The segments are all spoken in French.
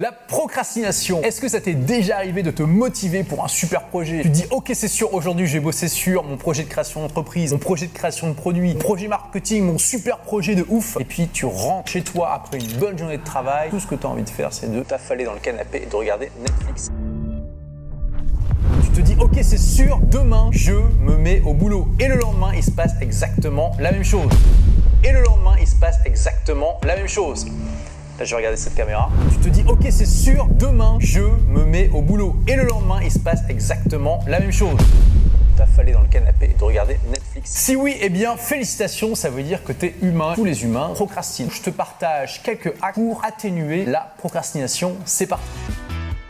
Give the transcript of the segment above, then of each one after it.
La procrastination, est-ce que ça t'est déjà arrivé de te motiver pour un super projet? Tu te dis ok c'est sûr aujourd'hui je vais bosser sur mon projet de création d'entreprise, mon projet de création de produits, mon projet marketing, mon super projet de ouf et puis tu rentres chez toi après une bonne journée de travail, tout ce que tu as envie de faire c'est de t'affaler dans le canapé et de regarder Netflix. Tu te dis ok c'est sûr demain je me mets au boulot et le lendemain il se passe exactement la même chose. Et le lendemain il se passe exactement la même chose. Là, je vais regarder cette caméra. Tu te dis, ok, c'est sûr, demain, je me mets au boulot. Et le lendemain, il se passe exactement la même chose. T'affaler dans le canapé et de regarder Netflix. Si oui, eh bien, félicitations, ça veut dire que t'es humain. Tous les humains procrastinent. Je te partage quelques hacks pour atténuer la procrastination. C'est parti.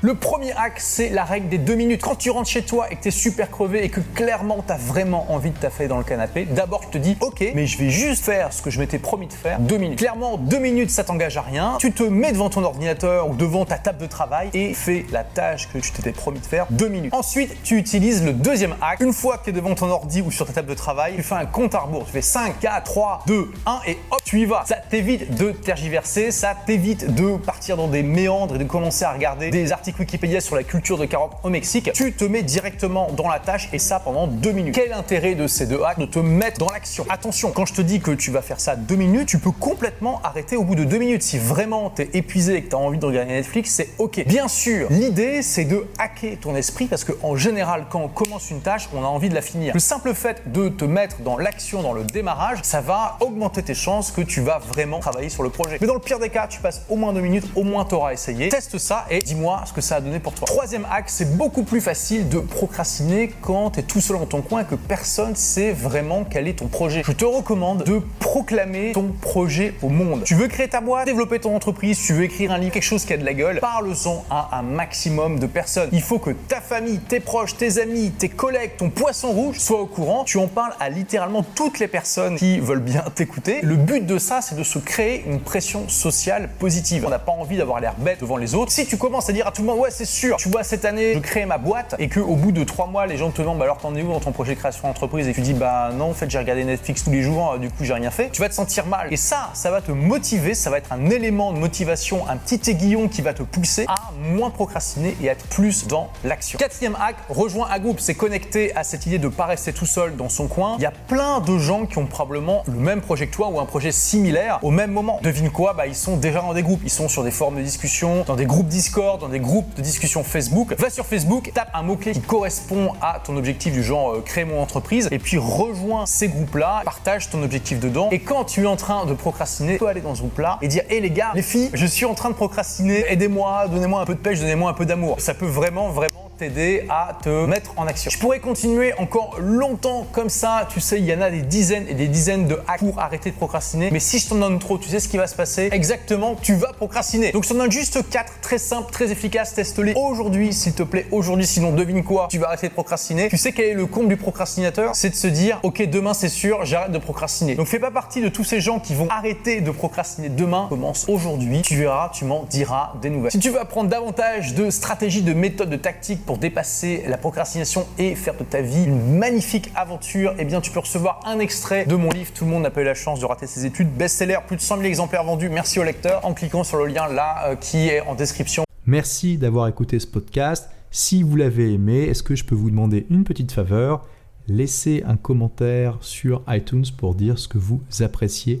Le premier hack, c'est la règle des deux minutes. Quand tu rentres chez toi et que tu es super crevé et que clairement tu as vraiment envie de t'affaler dans le canapé, d'abord je te dis ok, mais je vais juste faire ce que je m'étais promis de faire, deux minutes. Clairement, deux minutes ça t'engage à rien. Tu te mets devant ton ordinateur ou devant ta table de travail et fais la tâche que tu t'étais promis de faire, deux minutes. Ensuite, tu utilises le deuxième hack. Une fois que tu es devant ton ordi ou sur ta table de travail, tu fais un compte à rebours. Tu fais 5, 4, 3, 2, 1 et hop, tu y vas. Ça t'évite de tergiverser, ça t'évite de partir dans des méandres et de commencer à regarder des articles Wikipédia sur la culture de carotte au Mexique, tu te mets directement dans la tâche et ça pendant deux minutes. Quel intérêt de ces deux hacks de te mettre dans l'action? Attention, quand je te dis que tu vas faire ça deux minutes, tu peux complètement arrêter au bout de deux minutes. Si vraiment t'es épuisé et que t'as envie de regarder Netflix, c'est ok. Bien sûr, l'idée c'est de hacker ton esprit parce qu'en général, quand on commence une tâche, on a envie de la finir. Le simple fait de te mettre dans l'action, dans le démarrage, ça va augmenter tes chances que tu vas vraiment travailler sur le projet. Mais dans le pire des cas, tu passes au moins deux minutes, au moins t'auras essayé. Teste ça et dis-moi ce que ça a donné pour toi. Troisième axe, c'est beaucoup plus facile de procrastiner quand tu es tout seul dans ton coin et que personne sait vraiment quel est ton projet. Je te recommande de proclamer ton projet au monde. Tu veux créer ta boîte, développer ton entreprise, tu veux écrire un livre, quelque chose qui a de la gueule, parle-en à un maximum de personnes. Il faut que ta famille, tes proches, tes amis, tes collègues, ton poisson rouge soient au courant. Tu en parles à littéralement toutes les personnes qui veulent bien t'écouter. Le but de ça, c'est de se créer une pression sociale positive. On n'a pas envie d'avoir l'air bête devant les autres. Si tu commences à dire à tout le monde, ouais, c'est sûr, tu vois, cette année, je crée ma boîte et qu'au bout de trois mois, les gens te demandent, bah alors t'en es où dans ton projet de création d'entreprise? Et tu dis, bah non, en fait, j'ai regardé Netflix tous les jours, euh, du coup, j'ai rien fait. Tu vas te sentir mal. Et ça, ça va te motiver, ça va être un élément de motivation, un petit aiguillon qui va te pousser à moins procrastiner et être plus dans l'action. Quatrième hack, rejoins un groupe. C'est connecté à cette idée de pas rester tout seul dans son coin. Il y a plein de gens qui ont probablement le même projet que toi ou un projet similaire au même moment. Devine quoi? Bah ils sont déjà dans des groupes. Ils sont sur des forums de discussion, dans des groupes Discord, dans des groupes de discussion Facebook. Va sur Facebook, tape un mot-clé qui correspond à ton objectif du genre euh, créer mon entreprise et puis rejoins ces groupes-là, partage ton objectif dedans. Et quand tu es en train de procrastiner, tu peux aller dans ce groupe-là et dire Hé les gars, les filles, je suis en train de procrastiner, aidez-moi, donnez-moi un peu de pêche, donnez-moi un peu d'amour. Ça peut vraiment, vraiment t'aider à te mettre en action. Je pourrais continuer encore longtemps comme ça. Tu sais, il y en a des dizaines et des dizaines de hacks pour arrêter de procrastiner. Mais si je t'en donne trop, tu sais ce qui va se passer? Exactement, tu vas procrastiner. Donc je t'en donne juste 4 très simples, très efficaces. Teste-les aujourd'hui, s'il te plaît. Aujourd'hui, sinon devine quoi? Tu vas arrêter de procrastiner. Tu sais quel est le comble du procrastinateur? C'est de se dire, ok, demain c'est sûr, j'arrête de procrastiner. Donc fais pas partie de tous ces gens qui vont arrêter de procrastiner demain. Commence aujourd'hui. Tu verras, tu m'en diras des nouvelles. Si tu veux apprendre davantage de stratégies, de méthodes, de tactiques pour dépasser la procrastination et faire de ta vie une magnifique aventure, eh bien tu peux recevoir un extrait de mon livre Tout le monde n'a pas eu la chance de rater ses études, best-seller, plus de 100 000 exemplaires vendus. Merci au lecteur en cliquant sur le lien là euh, qui est en description. Merci d'avoir écouté ce podcast. Si vous l'avez aimé, est-ce que je peux vous demander une petite faveur? Laissez un commentaire sur iTunes pour dire ce que vous appréciez